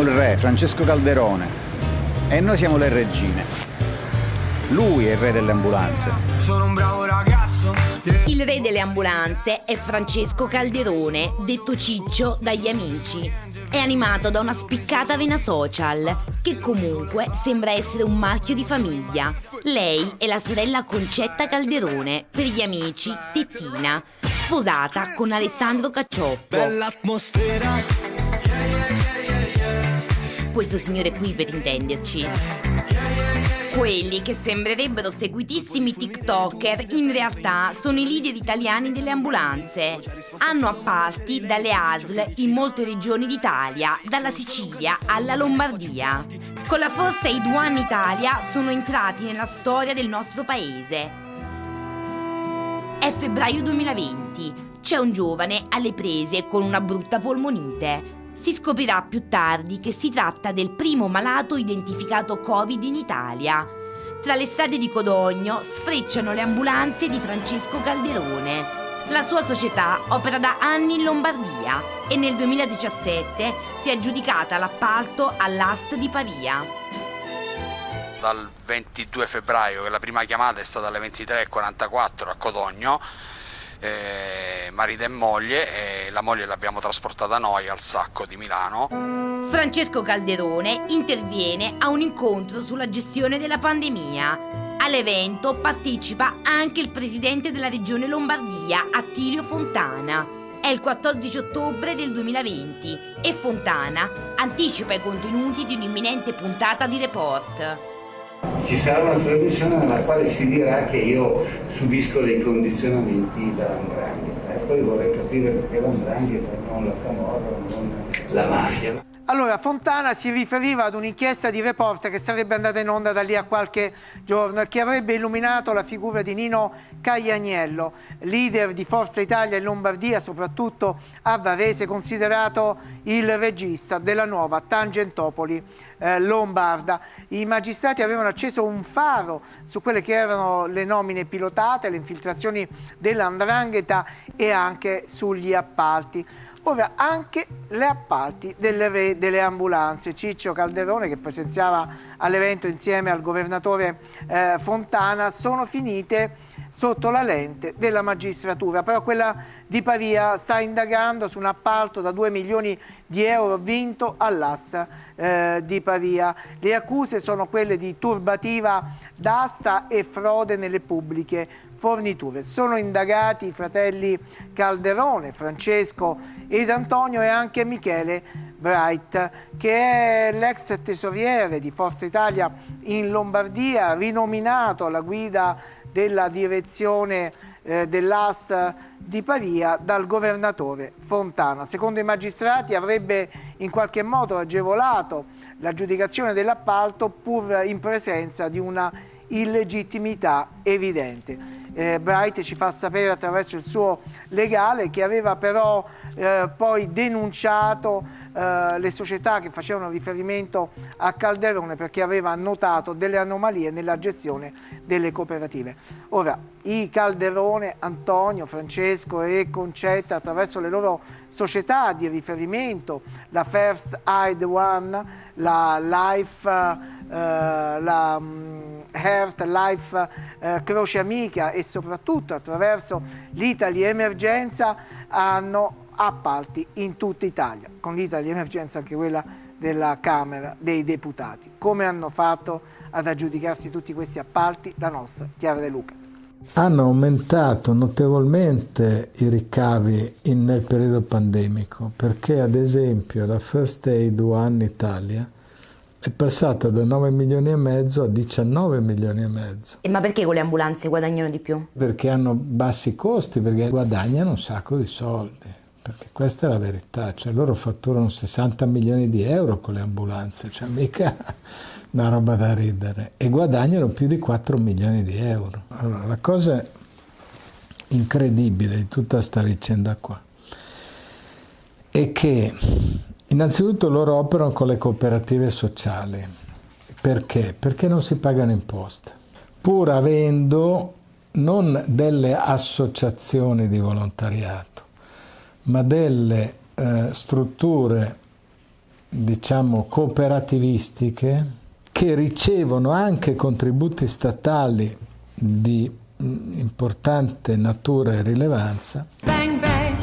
Il re, Francesco Calderone, e noi siamo le regine. Lui è il re delle ambulanze. Sono un bravo ragazzo. Il re delle ambulanze è Francesco Calderone, detto Ciccio dagli amici. È animato da una spiccata vena social, che comunque sembra essere un marchio di famiglia. Lei è la sorella Concetta Calderone, per gli amici Tettina, sposata con Alessandro Caccioppo. Bell'atmosfera. Questo signore qui per intenderci. Quelli che sembrerebbero seguitissimi TikToker in realtà sono i leader italiani delle ambulanze. Hanno appalti dalle ASL in molte regioni d'Italia, dalla Sicilia alla Lombardia. Con la First Aid One Italia sono entrati nella storia del nostro paese. È febbraio 2020. C'è un giovane alle prese con una brutta polmonite. Si scoprirà più tardi che si tratta del primo malato identificato Covid in Italia. Tra le strade di Codogno sfrecciano le ambulanze di Francesco Calderone. La sua società opera da anni in Lombardia e nel 2017 si è aggiudicata l'appalto all'Ast di Pavia. dal 22 febbraio, che la prima chiamata è stata alle 23.44 a Codogno, eh, marito e moglie, e la moglie l'abbiamo trasportata noi al Sacco di Milano. Francesco Calderone interviene a un incontro sulla gestione della pandemia. All'evento partecipa anche il presidente della regione Lombardia, Attilio Fontana. È il 14 ottobre del 2020 e Fontana anticipa i contenuti di un'imminente puntata di report. Ci sarà una trasmissione nella quale si dirà che io subisco dei condizionamenti dall'andrangheta e poi vorrei capire perché l'andrangheta non la camorra, non la mafia. Allora, Fontana si riferiva ad un'inchiesta di Report che sarebbe andata in onda da lì a qualche giorno e che avrebbe illuminato la figura di Nino Caglianiello, leader di Forza Italia in Lombardia, soprattutto a Varese, considerato il regista della nuova Tangentopoli eh, lombarda. I magistrati avevano acceso un faro su quelle che erano le nomine pilotate, le infiltrazioni dell'andrangheta e anche sugli appalti. Ora anche le appalti delle, delle ambulanze. Ciccio Calderone, che presenziava all'evento insieme al governatore eh, Fontana, sono finite sotto la lente della magistratura. Però quella di Pavia sta indagando su un appalto da 2 milioni di euro vinto all'asta eh, di Pavia. Le accuse sono quelle di turbativa d'asta e frode nelle pubbliche forniture. Sono indagati i fratelli Calderone, Francesco ed Antonio e anche Michele Bright, che è l'ex tesoriere di Forza Italia in Lombardia, rinominato alla guida della direzione eh, dell'AS di Pavia dal governatore Fontana. Secondo i magistrati avrebbe in qualche modo agevolato l'aggiudicazione dell'appalto pur in presenza di una illegittimità evidente. Eh, Bright ci fa sapere attraverso il suo legale che aveva però eh, poi denunciato eh, le società che facevano riferimento a Calderone perché aveva notato delle anomalie nella gestione delle cooperative. Ora, i Calderone, Antonio, Francesco e Concetta attraverso le loro società di riferimento, la First Aid One, la Life eh, la mm, Heart Life eh, Croce Amica e soprattutto attraverso l'Italy Emergenza hanno appalti in tutta Italia, con l'Italy Emergenza anche quella della Camera dei Deputati. Come hanno fatto ad aggiudicarsi tutti questi appalti? La nostra Chiara De Luca. hanno aumentato notevolmente i ricavi in- nel periodo pandemico perché ad esempio la First Aid One Italia è passata da 9 milioni e mezzo a 19 milioni e mezzo E ma perché con le ambulanze guadagnano di più? perché hanno bassi costi, perché guadagnano un sacco di soldi, perché questa è la verità, cioè loro fatturano 60 milioni di euro con le ambulanze, cioè mica una roba da ridere, e guadagnano più di 4 milioni di euro. Allora, la cosa incredibile di tutta questa vicenda qua è che innanzitutto loro operano con le cooperative sociali. Perché? Perché non si pagano imposte, pur avendo non delle associazioni di volontariato, ma delle eh, strutture diciamo, cooperativistiche che ricevono anche contributi statali di mm, importante natura e rilevanza. Bang bang,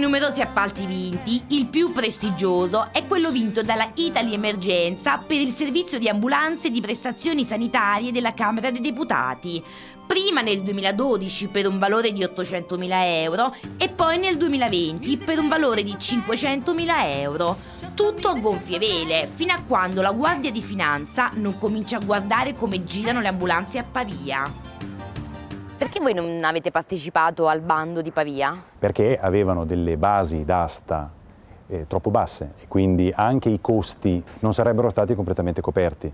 numerosi appalti vinti, il più prestigioso è quello vinto dalla Italy Emergenza per il servizio di ambulanze di prestazioni sanitarie della Camera dei Deputati. Prima nel 2012 per un valore di 800.000 euro e poi nel 2020 per un valore di 500.000 euro. Tutto a gonfie vele, fino a quando la Guardia di Finanza non comincia a guardare come girano le ambulanze a Pavia. Perché voi non avete partecipato al bando di Pavia? perché avevano delle basi d'asta eh, troppo basse e quindi anche i costi non sarebbero stati completamente coperti.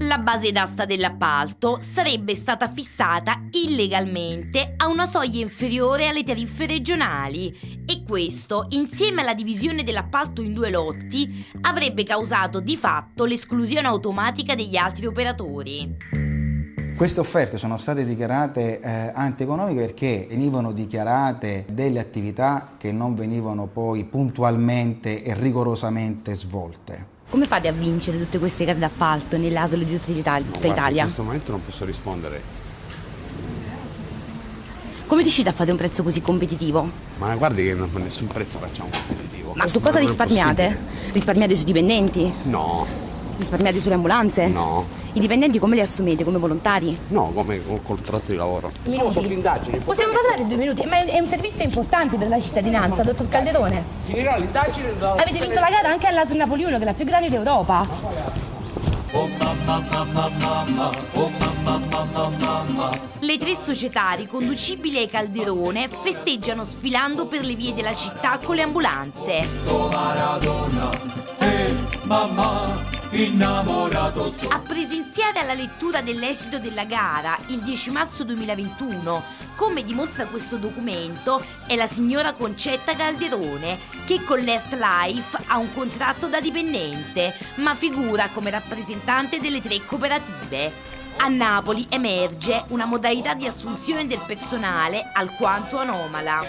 La base d'asta dell'appalto sarebbe stata fissata illegalmente a una soglia inferiore alle tariffe regionali e questo, insieme alla divisione dell'appalto in due lotti, avrebbe causato di fatto l'esclusione automatica degli altri operatori. Queste offerte sono state dichiarate eh, antieconomiche perché venivano dichiarate delle attività che non venivano poi puntualmente e rigorosamente svolte. Come fate a vincere tutte queste gare d'appalto nelle ASL di tutta l'Italia? tutta Italia? In questo momento non posso rispondere. Come riuscite a fare un prezzo così competitivo? Ma guardi che non, nessun prezzo facciamo competitivo. Ma su cosa risparmiate? possibile. Risparmiate sui dipendenti? No, Risparmiate sulle ambulanze? no, I dipendenti come li assumete? Come volontari? no, come col contratto di lavoro. Sono sotto indagine. Possiamo parlare due minuti? Ma è un servizio importante per la cittadinanza, dottor Calderone. Finirà l'indagine da... Avete vinto la gara anche all'ASL Napoleone, che è la più grande d'Europa. Le tre società riconducibili ai Calderone festeggiano sfilando per le vie della città con le ambulanze. A presenziare alla lettura dell'esito della gara il 10 marzo 2021, come dimostra questo documento, è la signora Concetta Calderone, che con l'Earth Life ha un contratto da dipendente, ma figura come rappresentante delle tre cooperative. A Napoli emerge una modalità di assunzione del personale alquanto anomala.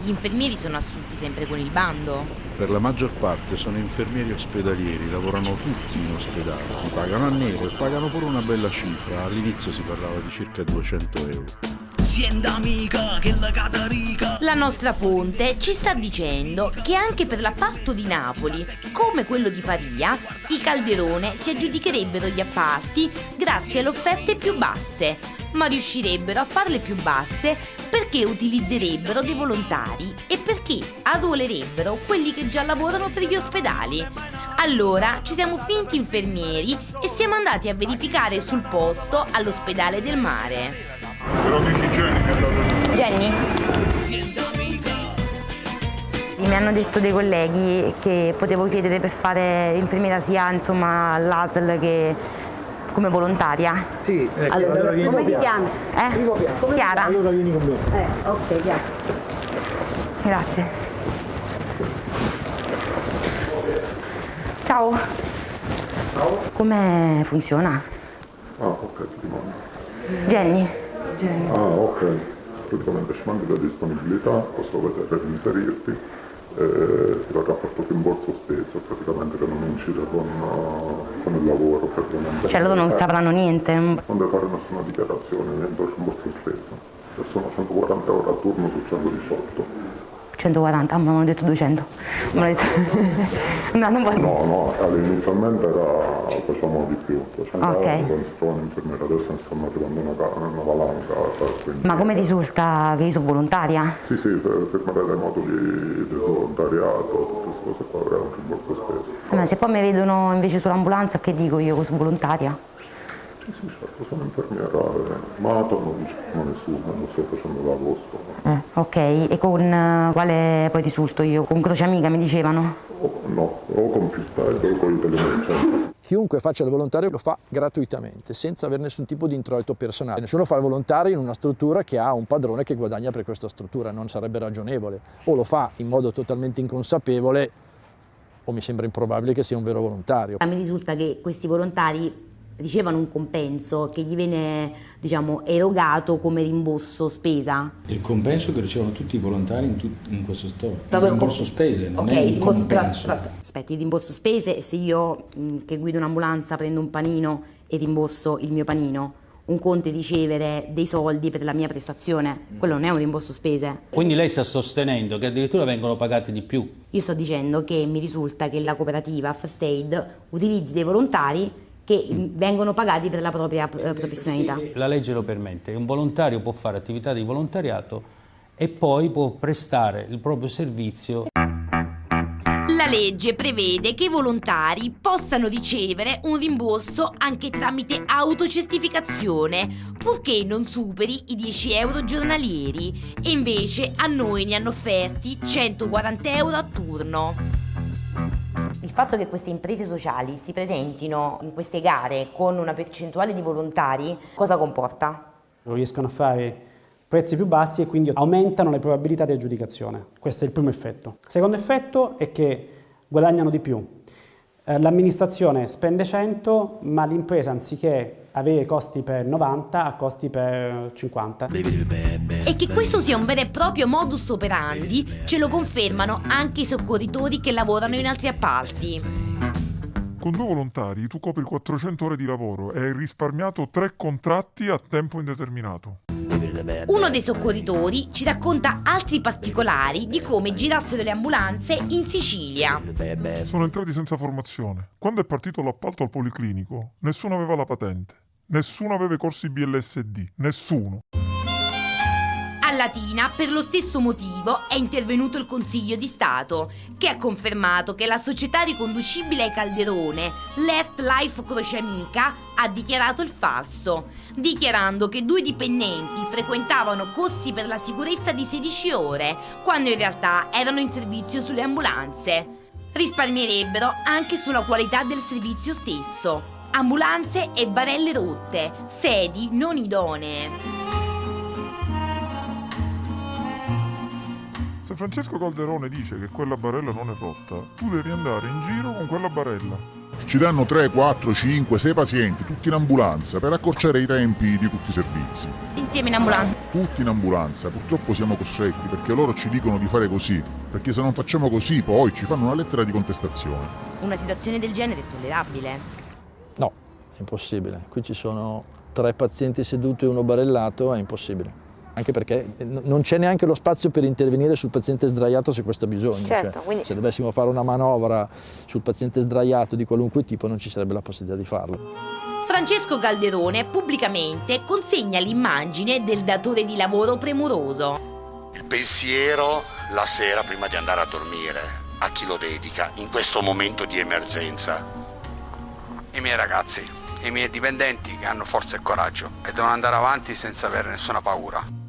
Gli infermieri sono assunti sempre con il bando. Per la maggior parte sono infermieri ospedalieri, lavorano tutti in ospedale, pagano a nero e pagano pure una bella cifra. All'inizio si parlava di circa 200 euro. Sienta amica che la catarica La nostra fonte ci sta dicendo che anche per l'appalto di Napoli, come quello di Pavia, i Calderone si aggiudicherebbero gli appalti grazie alle offerte più basse, ma riuscirebbero a farle più basse perché utilizzerebbero dei volontari e perché arruolerebbero quelli che già lavorano per gli ospedali. Allora ci siamo finti infermieri e siamo andati a verificare sul posto all'ospedale del mare. Jenny? Mi hanno detto dei colleghi che potevo chiedere per fare infermiera sia insomma all'ASL che come volontaria. Sì, Allora, come ti chiami? Eh? Chiara? Allora vieni con me. Eh, ok, Chiara. Grazie. Ciao. Ciao. Come funziona? Ah, ok, ti mando. Jenny? Ah, ok. Praticamente ci manca la disponibilità, posso vedere per inserirti. Eh, il rapporto rimborso stesso, praticamente che non incide con, eh, con il lavoro. praticamente. Cioè loro non sapranno niente. Non deve fare nessuna dichiarazione, niente rimborso stesso. E sono 140 euro a turno su 118. 140, ah, mi hanno detto 200. Mi hanno detto... no, non. No, no, all'inizialmente era, facciamo di più, 200 Ok. euro quando si trova un infermiere, adesso stanno arrivando una, una valanga. cioè, quindi- Ma come risulta che io sono volontaria? Sì, sì, per firmare dei moduli di volontariato, tutte queste cose qua, un rimborso spesso. Ma se poi mi vedono invece sull'ambulanza, che dico io che sono volontaria? Sì, sì, certo, sono infermiera, eh, ma non diciamo nessuno, non sto facendo l'agosto. Eh, ok, e con eh, quale poi risulto io? Con Croce Amica mi dicevano? No, o con Pistello o con i telemercenti. Chiunque faccia il volontario lo fa gratuitamente, senza avere nessun tipo di introito personale. Nessuno fa il volontario in una struttura che ha un padrone che guadagna per questa struttura, non sarebbe ragionevole. O lo fa in modo totalmente inconsapevole, o mi sembra improbabile che sia un vero volontario. Mi risulta che questi volontari ricevano un compenso che gli viene diciamo, erogato come rimborso spesa? Il compenso che ricevono tutti i volontari in, tut- in questo store. Il Proprio il rimborso com- spese, non ok, è il un rimborso, compenso. però, aspetti, il rimborso spese, se io mh, che guido un'ambulanza prendo un panino e rimborso il mio panino, un conto è ricevere dei soldi per la mia prestazione, quello non è un rimborso spese. Quindi lei sta sostenendo che addirittura vengono pagati di più. Io sto dicendo che mi risulta che la cooperativa First Aid utilizzi dei volontari che Mm. vengono pagati per la propria eh, professionalità. La legge lo permette, un volontario può fare attività di volontariato e poi può prestare il proprio servizio. La legge prevede che i volontari possano ricevere un rimborso anche tramite autocertificazione, purché non superi i 10 euro giornalieri, e invece a noi ne hanno offerti 140 euro a turno. Fatto che queste imprese sociali si presentino in queste gare con una percentuale di volontari cosa comporta? riescono a fare prezzi più bassi e quindi aumentano le probabilità di aggiudicazione. Questo è il primo effetto. Il secondo effetto è che guadagnano di più. Eh, L'amministrazione spende 100, ma l'impresa anziché avere costi per 90 ha costi per 50. E che questo sia un vero e proprio modus operandi ce lo confermano anche i soccorritori che lavorano in altri appalti. Con due volontari tu copri 400 ore di lavoro e hai risparmiato tre contratti a tempo indeterminato. Uno dei soccorritori ci racconta altri particolari di come girassero le ambulanze in Sicilia. Sono entrati senza formazione. Quando è partito l'appalto al policlinico, nessuno aveva la patente. Nessuno aveva i corsi BLSD. Nessuno. A Latina, per lo stesso motivo, è intervenuto il Consiglio di Stato, che ha confermato che la società riconducibile ai Calderone, Left Life Croce Amica, ha dichiarato il falso, dichiarando che due dipendenti frequentavano corsi per la sicurezza di 16 ore, quando in realtà erano in servizio sulle ambulanze. Risparmierebbero anche sulla qualità del servizio stesso. Ambulanze e barelle rotte, sedi non idonee. Se Francesco Calderone dice che quella barella non è rotta, tu devi andare in giro con quella barella. Ci danno 3, 4, 5, 6 pazienti, tutti in ambulanza, per accorciare i tempi di tutti i servizi. Insieme in ambulanza. Tutti in ambulanza, purtroppo siamo costretti perché loro ci dicono di fare così, perché se non facciamo così poi ci fanno una lettera di contestazione. Una situazione del genere è tollerabile. No, è impossibile. Qui ci sono tre pazienti seduti e uno barellato, è impossibile. Anche perché n- non c'è neanche lo spazio per intervenire sul paziente sdraiato se questo ha bisogno. Certo, Cioè, quindi- Se dovessimo fare una manovra sul paziente sdraiato di qualunque tipo non ci sarebbe la possibilità di farlo. Francesco Calderone pubblicamente consegna l'immagine del datore di lavoro premuroso. Il pensiero la sera prima di andare a dormire, a chi lo dedica in questo momento di emergenza? I miei ragazzi, i miei dipendenti che hanno forza e coraggio e devono andare avanti senza avere nessuna paura.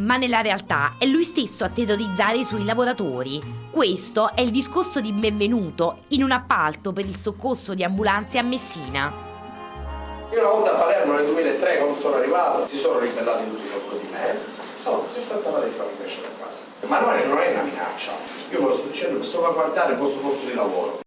Ma nella realtà è lui stesso a terrorizzare i suoi lavoratori. Questo è il discorso di benvenuto in un appalto per il soccorso di ambulanze a Messina. Io una volta a Palermo nel 2003 quando sono arrivato si sono ribellati tutti contro di me, sono 60 lei farmi crescere a casa. Ma non è, non è una minaccia, io ve lo sto dicendo per salvaguardare il vostro posto di lavoro.